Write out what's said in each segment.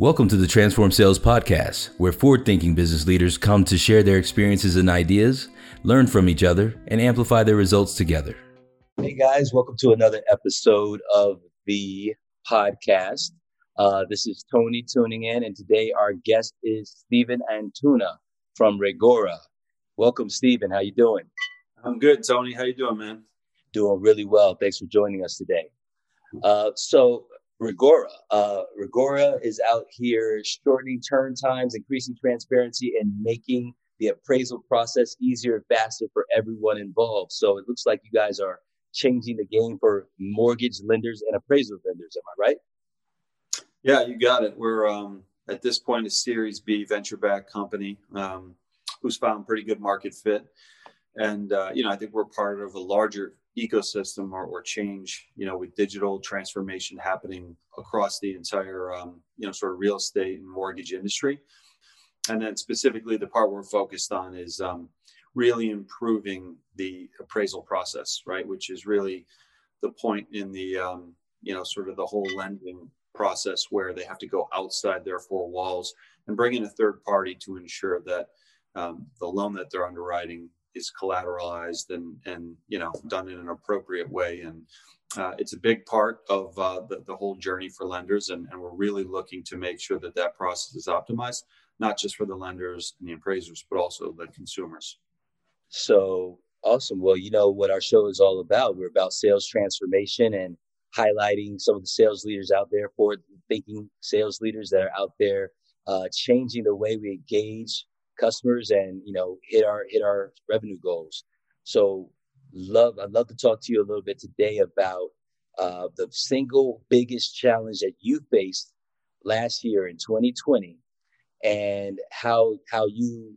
Welcome to the Transform Sales Podcast, where forward thinking business leaders come to share their experiences and ideas, learn from each other, and amplify their results together. Hey guys, welcome to another episode of the podcast. Uh, this is Tony tuning in, and today our guest is Stephen Antuna from Reggora. Welcome, Stephen. How you doing? I'm good, Tony. How you doing, man? Doing really well. Thanks for joining us today. Uh, so Reggora. Uh, Reggora is out here shortening turn times, increasing transparency, and making the appraisal process easier and faster for everyone involved. So it looks like you guys are changing the game for mortgage lenders and appraisal vendors. Am I right? Yeah, you got it. We're um, at this point a Series B venture-backed company um, who's found pretty good market fit, and uh, you know I think we're part of a larger ecosystem or, or change, you know, with digital transformation happening across the entire, um, you know, sort of real estate and mortgage industry. And then specifically, the part we're focused on is um, really improving the appraisal process, right? Which is really the point in the, um, you know, sort of the whole lending process where they have to go outside their four walls and bring in a third party to ensure that um, the loan that they're underwriting is collateralized and and you know done in an appropriate way. And uh, it's a big part of uh, the, the whole journey for lenders. And, and we're really looking to make sure that that process is optimized not just for the lenders and the appraisers but also the consumers. So awesome. Well you know what our show is all about. We're about sales transformation and highlighting some of the sales leaders out there forward thinking sales leaders that are out there uh, changing the way we engage customers and you know hit our hit our revenue goals. So love I'd love to talk to you a little bit today about uh, the single biggest challenge that you faced last year in 2020 and how how you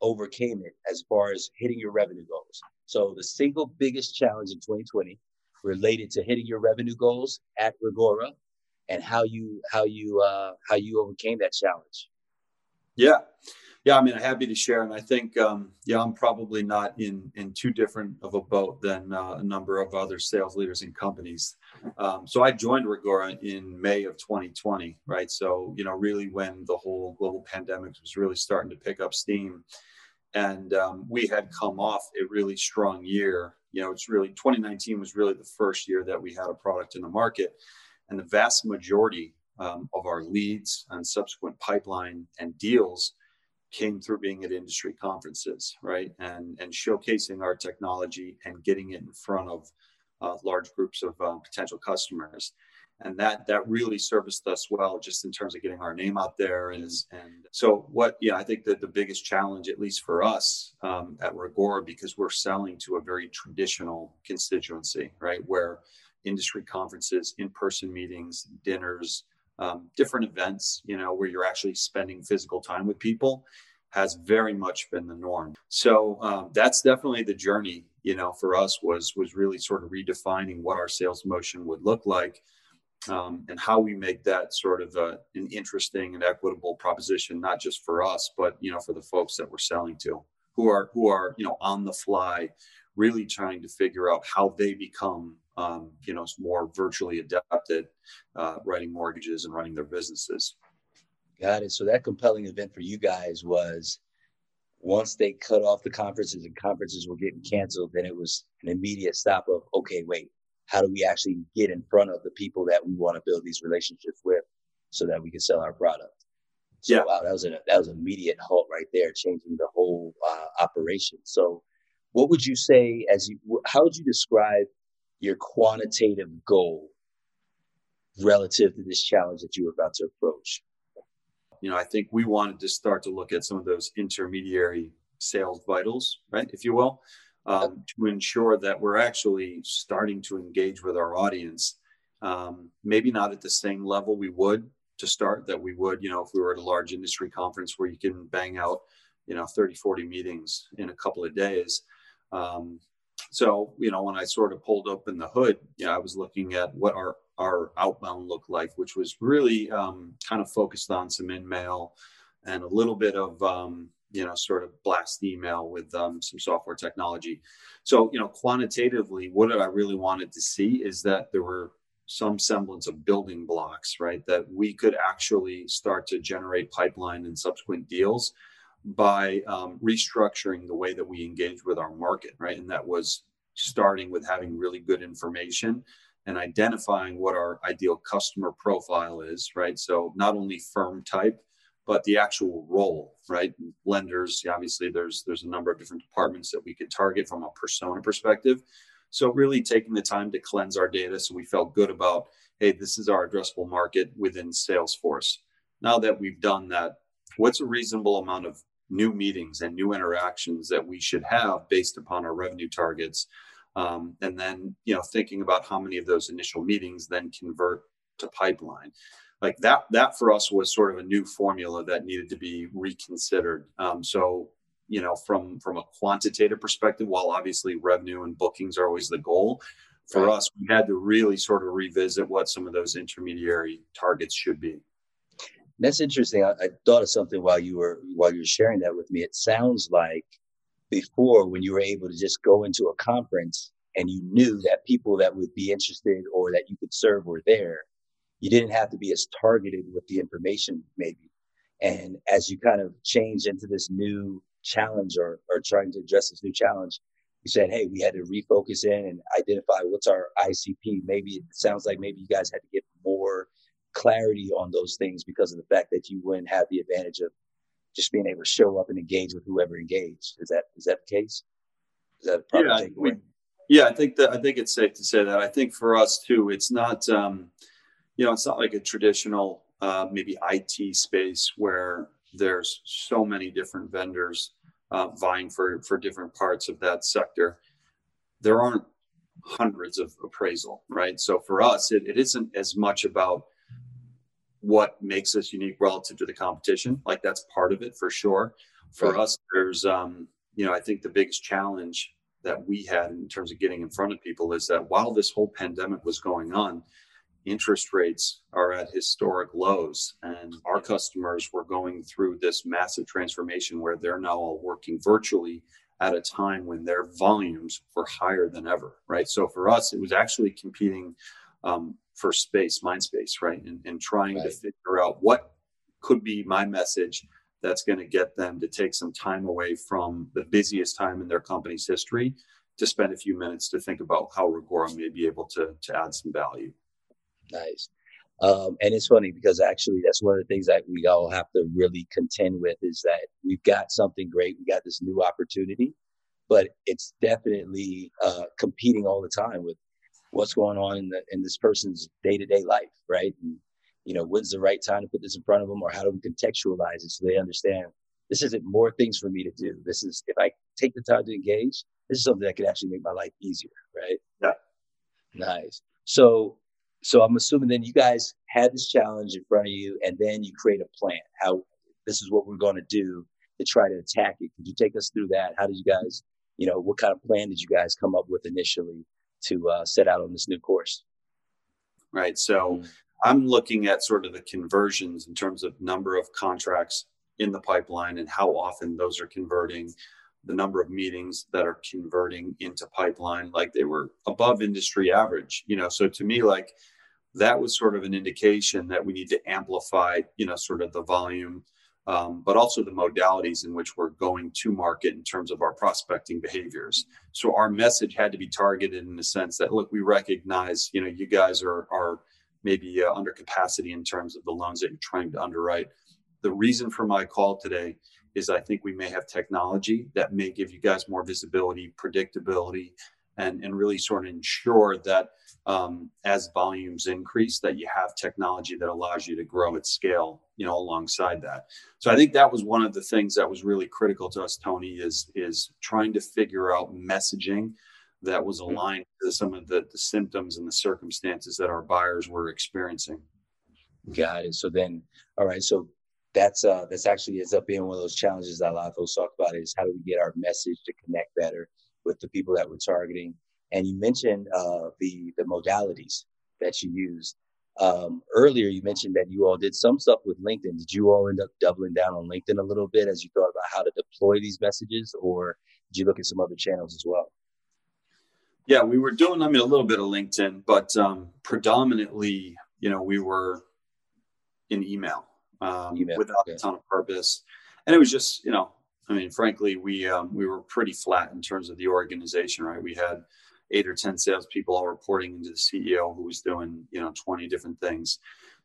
overcame it as far as hitting your revenue goals. So the single biggest challenge in 2020 related to hitting your revenue goals at Reggora and how you how you uh, how you overcame that challenge. Yeah. Yeah, I mean, I'm happy to share, and I think, um, yeah, I'm probably not in in too different of a boat than uh, a number of other sales leaders and companies. Um, so I joined Reggora in May of 2020, right? So you know, really when the whole global pandemic was really starting to pick up steam, and um, we had come off a really strong year. You know, it's really 2019 was really the first year that we had a product in the market, and the vast majority um, of our leads and subsequent pipeline and deals came through being at industry conferences, right? And and showcasing our technology and getting it in front of uh, large groups of um, potential customers. And that that really serviced us well, just in terms of getting our name out there. And, and so, what yeah, I think that the biggest challenge, at least for us um, at Reggora, because we're selling to a very traditional constituency, right, where industry conferences, in-person meetings, dinners, um, different events, you know, where you're actually spending physical time with people has very much been the norm. So um, that's definitely the journey, you know, for us was was really sort of redefining what our sales motion would look like. Um, and how we make that sort of a, an interesting and equitable proposition, not just for us, but you know, for the folks that we're selling to, who are who are you know on the fly, really trying to figure out how they become um, you know, more virtually adapted, uh, writing mortgages and running their businesses. Got it. So that compelling event for you guys was once they cut off the conferences and conferences were getting canceled, then it was an immediate stop of, okay, wait, how do we actually get in front of the people that we want to build these relationships with so that we can sell our product? So, yeah. wow, that was an that was an immediate halt right there, changing the whole uh, operation. So, what would you say as you how would you describe your quantitative goal relative to this challenge that you were about to approach? You know, I think we wanted to start to look at some of those intermediary sales vitals, right, if you will, um, to ensure that we're actually starting to engage with our audience. Um, maybe not at the same level we would to start that we would, you know, if we were at a large industry conference where you can bang out, you know, 30, 40 meetings in a couple of days. Um, so, you know, when I sort of pulled open the hood, know, I was looking at what our our outbound looked like, which was really um, kind of focused on some in mail and a little bit of um, you know sort of blast email with um, some software technology. So, you know, quantitatively, what I really wanted to see is that there were some semblance of building blocks, right? That we could actually start to generate pipeline and subsequent deals by um, restructuring the way that we engage with our market, right? And that was starting with having really good information and identifying what our ideal customer profile is, right? So not only firm type, but the actual role, right? Lenders, obviously, there's there's a number of different departments that we could target from a persona perspective. So really taking the time to cleanse our data, so we felt good about, hey, this is our addressable market within Salesforce. Now that we've done that, what's a reasonable amount of new meetings and new interactions that we should have based upon our revenue targets? Um, and then, you know, thinking about how many of those initial meetings then convert to pipeline like that that for us was sort of a new formula that needed to be reconsidered um, so you know from from a quantitative perspective while obviously revenue and bookings are always the goal for right. us we had to really sort of revisit what some of those intermediary targets should be that's interesting. I, I thought of something while you were while you were sharing that with me. It sounds like before when you were able to just go into a conference and you knew that people that would be interested or that you could serve were there you didn't have to be as targeted with the information maybe. And as you kind of change into this new challenge or, or trying to address this new challenge you said hey we had to refocus in and identify what's our icp maybe it sounds like maybe you guys had to get more clarity on those things because of the fact that you wouldn't have the advantage of just being able to show up and engage with whoever engaged is that is that the case is that a proper yeah, we, yeah i think that i think it's safe to say that i think for us too it's not um you know, it's not like a traditional uh, maybe IT space where there's so many different vendors uh, vying for for different parts of that sector. There aren't hundreds of appraisal, right? So for us, it, it isn't as much about what makes us unique relative to the competition. Like that's part of it for sure. For right. us, there's um, you know, I think the biggest challenge that we had in terms of getting in front of people is that while this whole pandemic was going on, interest rates are at historic lows and our customers were going through this massive transformation where they're now all working virtually at a time when their volumes were higher than ever right so for us it was actually competing um, for space mind space right and, and trying right. to figure out what could be my message that's going to get them to take some time away from the busiest time in their company's history to spend a few minutes to think about how Reggora may be able to, to add some value. Nice. Um, and it's funny because actually that's one of the things that we all have to really contend with is that we've got something great. We got this new opportunity, but it's definitely uh, competing all the time with what's going on in, the, in this person's day to day life, right? And, you know, when's the right time to put this in front of them or how do we contextualize it so they understand this isn't more things for me to do. This is, if I take the time to engage, this is something that could actually make my life easier, right? Yeah. Nice. So so I'm assuming then you guys had this challenge in front of you, and then you create a plan. How this is what we're going to do to try to attack it. Could you take us through that? How did you guys, you know, what kind of plan did you guys come up with initially to uh, set out on this new course? Right. So mm-hmm. I'm looking at sort of the conversions in terms of number of contracts in the pipeline and how often those are converting the number of meetings that are converting into pipeline like they were above industry average you know so to me like that was sort of an indication that we need to amplify, you know, sort of the volume, um, but also the modalities in which we're going to market in terms of our prospecting behaviors. So our message had to be targeted in the sense that, look, we recognize, you know, you guys are are maybe uh, under capacity in terms of the loans that you're trying to underwrite. The reason for my call today is I think we may have technology that may give you guys more visibility, predictability, and, and really sort of ensure that um, as volumes increase that you have technology that allows you to grow at scale you know alongside that so i think that was one of the things that was really critical to us tony is is trying to figure out messaging that was mm-hmm. aligned to some of the, the symptoms and the circumstances that our buyers were experiencing got it so then all right so that's uh that's actually ends up being one of those challenges that a lot of folks talk about is how do we get our message to connect better with the people that we're targeting. And you mentioned uh, the the modalities that you use. Um, earlier, you mentioned that you all did some stuff with LinkedIn. Did you all end up doubling down on LinkedIn a little bit as you thought about how to deploy these messages, or did you look at some other channels as well? Yeah, we were doing, I mean, a little bit of LinkedIn, but um, predominantly, you know, we were in email, um, email without a ton of purpose. And it was just, you know, I mean, frankly, we um, we were pretty flat in terms of the organization, right? We had eight or ten salespeople all reporting into the CEO, who was doing, you know, twenty different things.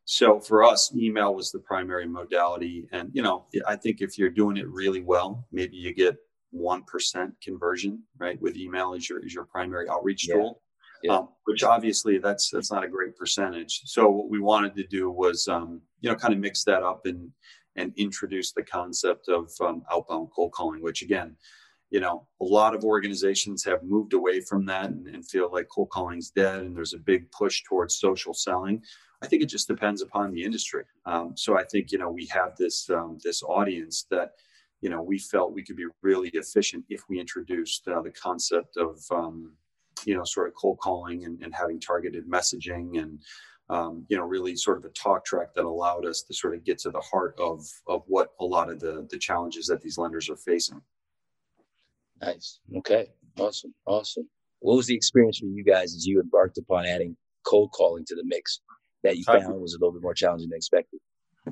So for us, email was the primary modality, and you know, I think if you're doing it really well, maybe you get 1% conversion, right? With email as your, as your primary outreach yeah. tool. Yeah. Um, which obviously that's that's not a great percentage. So what we wanted to do was, um, you know, kind of mix that up and and introduce the concept of um, outbound cold calling. Which again, you know, a lot of organizations have moved away from that and, and feel like cold calling's dead, and there's a big push towards social selling. I think it just depends upon the industry. Um, so I think you know we have this um, this audience that you know, we felt we could be really efficient if we introduced uh, the concept of, um, you know, sort of cold calling and, and having targeted messaging and, um, you know, really sort of a talk track that allowed us to sort of get to the heart of of what a lot of the the challenges that these lenders are facing. Nice. Okay. Awesome. Awesome. What was the experience for you guys as you embarked upon adding cold calling to the mix that you found was a little bit more challenging than expected?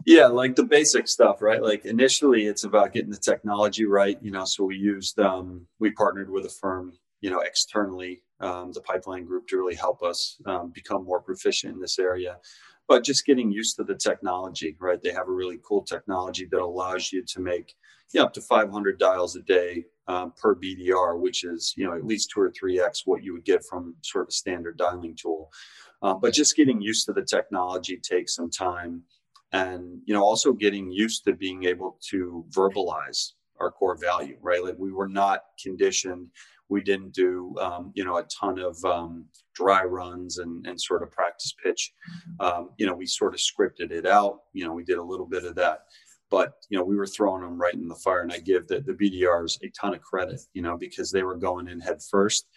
Yeah, like the basic stuff, right? Like initially, it's about getting the technology right. You know, so we used um, we partnered with a firm, you know, externally, um, the Pipeline Group, to really help us um, become more proficient in this area. But just getting used to the technology, right? They have a really cool technology that allows you to make yeah, up to 500 dials a day um, per BDR, which is you know at least two or three x what you would get from sort of a standard dialing tool. Um, but just getting used to the technology takes some time. And you know also getting used to being able to verbalize our core value right? Like we were not conditioned. We didn't do um, you know a ton of um, dry runs and, and sort of practice pitch. Um, you know we sort of scripted it out. You know we did a little bit of that but you know we were throwing them right in the fire and i give the, the bdrs a ton of credit you know because they were going in head first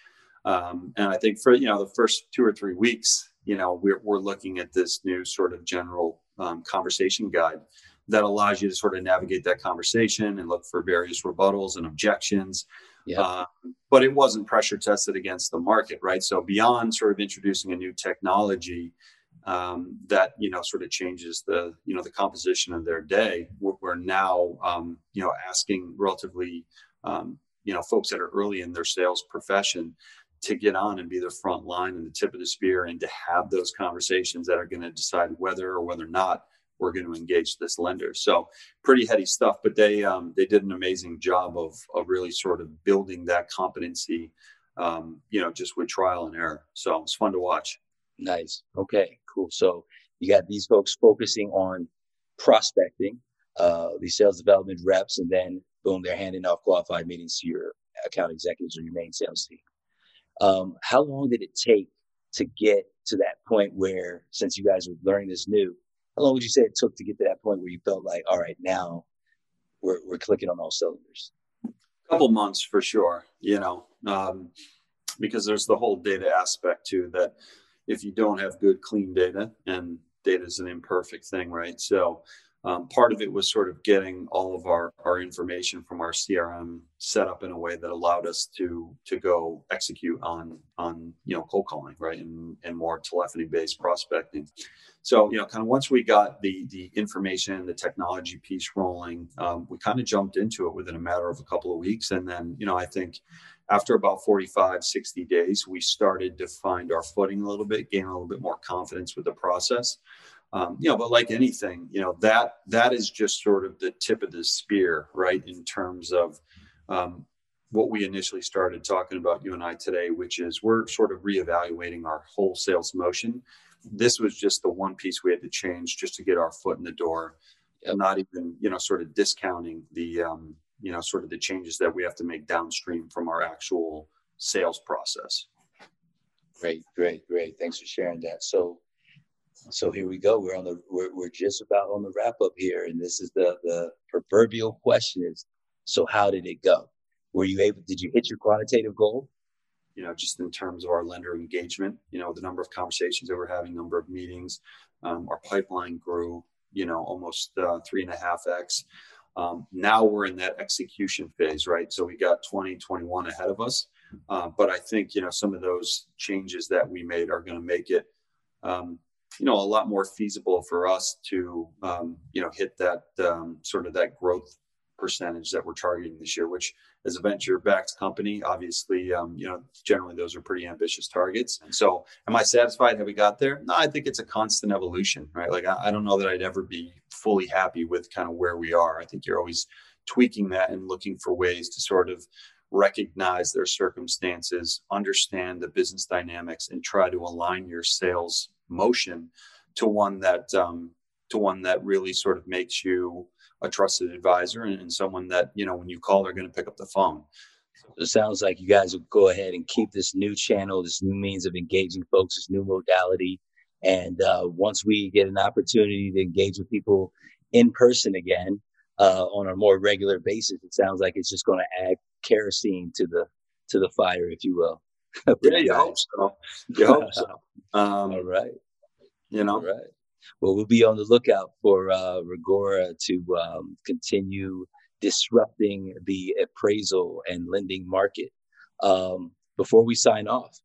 um, and i think for you know the first two or three weeks you know we're, we're looking at this new sort of general um, conversation guide that allows you to sort of navigate that conversation and look for various rebuttals and objections. Yeah. Uh, but it wasn't pressure tested against the market, right? So beyond sort of introducing a new technology um, that you know sort of changes the you know the composition of their day, we're, we're now um, you know asking relatively um, you know folks that are early in their sales profession to get on and be the front line and the tip of the spear and to have those conversations that are going to decide whether or whether or not we're going to engage this lender. So pretty heady stuff, but they um, they did an amazing job of of really sort of building that competency, um, you know, just with trial and error. So it's fun to watch. Nice. Okay. Cool. So you got these folks focusing on prospecting, uh, these sales development reps, and then boom, they're handing off qualified meetings to your account executives or your main sales team. Um, how long did it take to get to that point where, since you guys were learning this new, how long would you say it took to get to that point where you felt like, all right, now we're, we're clicking on all cylinders? A couple months for sure, you know, um, because there's the whole data aspect too that if you don't have good, clean data, and data is an imperfect thing, right? So um, part of it was sort of getting all of our, our information from our CRM set up in a way that allowed us to to go execute on on you know cold calling right and, and more telephony based prospecting. So you know kind of once we got the the information the technology piece rolling, um, we kind of jumped into it within a matter of a couple of weeks, and then you know I think after about 45 60 days we started to find our footing a little bit gain a little bit more confidence with the process. Um, you know but like anything you know that that is just sort of the tip of the spear right in terms of um, what we initially started talking about you and i today which is we're sort of reevaluating our whole sales motion. This was just the one piece we had to change just to get our foot in the door. Yep. not even you know sort of discounting the um, you know sort of the changes that we have to make downstream from our actual sales process great great great thanks for sharing that so so here we go. We're on the we're, we're just about on the wrap up here, and this is the the proverbial question: is so how did it go? Were you able? Did you hit your quantitative goal? You know, just in terms of our lender engagement, you know, the number of conversations that we're having, number of meetings, um, our pipeline grew. You know, almost uh, three and a half x. Um, now we're in that execution phase, right? So we got 2021 ahead of us. Uh, but I think you know some of those changes that we made are going to make it um, you know a lot more feasible for us to um, you know hit that um, sort of that growth percentage that we're targeting this year which as a venture backed company. Obviously um, you know generally those are pretty ambitious targets. And so am i satisfied have we got there? No i think it's a constant evolution right? Like I, I don't know that i'd ever be fully happy with kind of where we are. I think you're always tweaking that and looking for ways to sort of recognize their circumstances understand the business dynamics and try to align your sales motion to one that um, to one that really sort of makes you a trusted advisor and, and someone that you know when you call they're going to pick up the phone it sounds like you guys will go ahead and keep this new channel this new means of engaging folks this new modality and uh, once we get an opportunity to engage with people in person again uh, on a more regular basis it sounds like it's just going to add kerosene to the to the fire if you will yeah you hope so you hope so um, All right. You know? All right. Well, we'll be on the lookout for uh, Reggora to um, continue disrupting the appraisal and lending market. Um, before we sign off,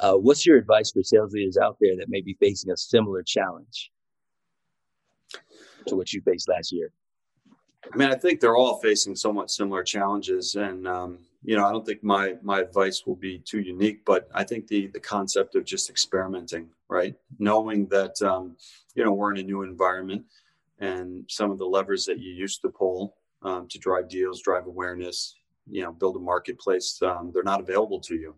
uh, what's your advice for sales leaders out there that may be facing a similar challenge to what you faced last year? I mean, I think they're all facing somewhat similar challenges, and um, you know, I don't think my my advice will be too unique, but I think the the concept of just experimenting, right? Knowing that um, you know we're in a new environment, and some of the levers that you used to pull um, to drive deals, drive awareness, you know, build a marketplace, um, they're not available to you.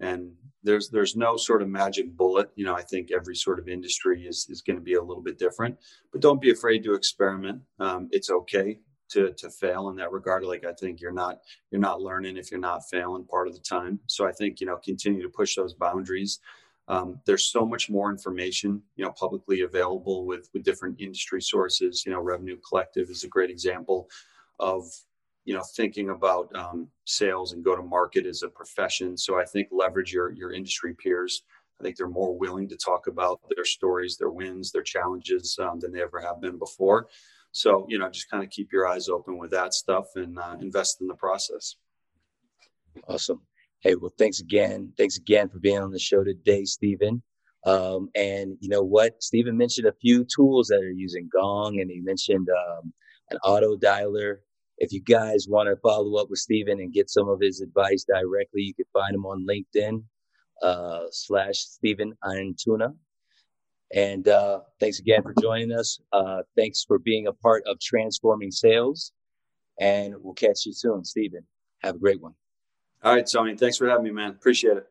And there's there's no sort of magic bullet. You know, I think every sort of industry is is going to be a little bit different, but don't be afraid to experiment. Um, it's okay to to fail in that regard like i think you're not you're not learning if you're not failing part of the time so i think you know continue to push those boundaries um, there's so much more information you know publicly available with with different industry sources you know revenue collective is a great example of you know thinking about um, sales and go to market as a profession so i think leverage your your industry peers i think they're more willing to talk about their stories their wins their challenges um, than they ever have been before so, you know, just kind of keep your eyes open with that stuff and uh, invest in the process. Awesome. Hey, well, thanks again. Thanks again for being on the show today, Stephen. Um, and you know what? Stephen mentioned a few tools that are using Gong, and he mentioned um, an auto dialer. If you guys want to follow up with Stephen and get some of his advice directly, you can find him on LinkedIn uh, slash Stephen Antuna. And uh, thanks again for joining us. Uh, thanks for being a part of Transforming Sales. And we'll catch you soon, Stephen. Have a great one. All right, Tony. Thanks for having me, man. Appreciate it.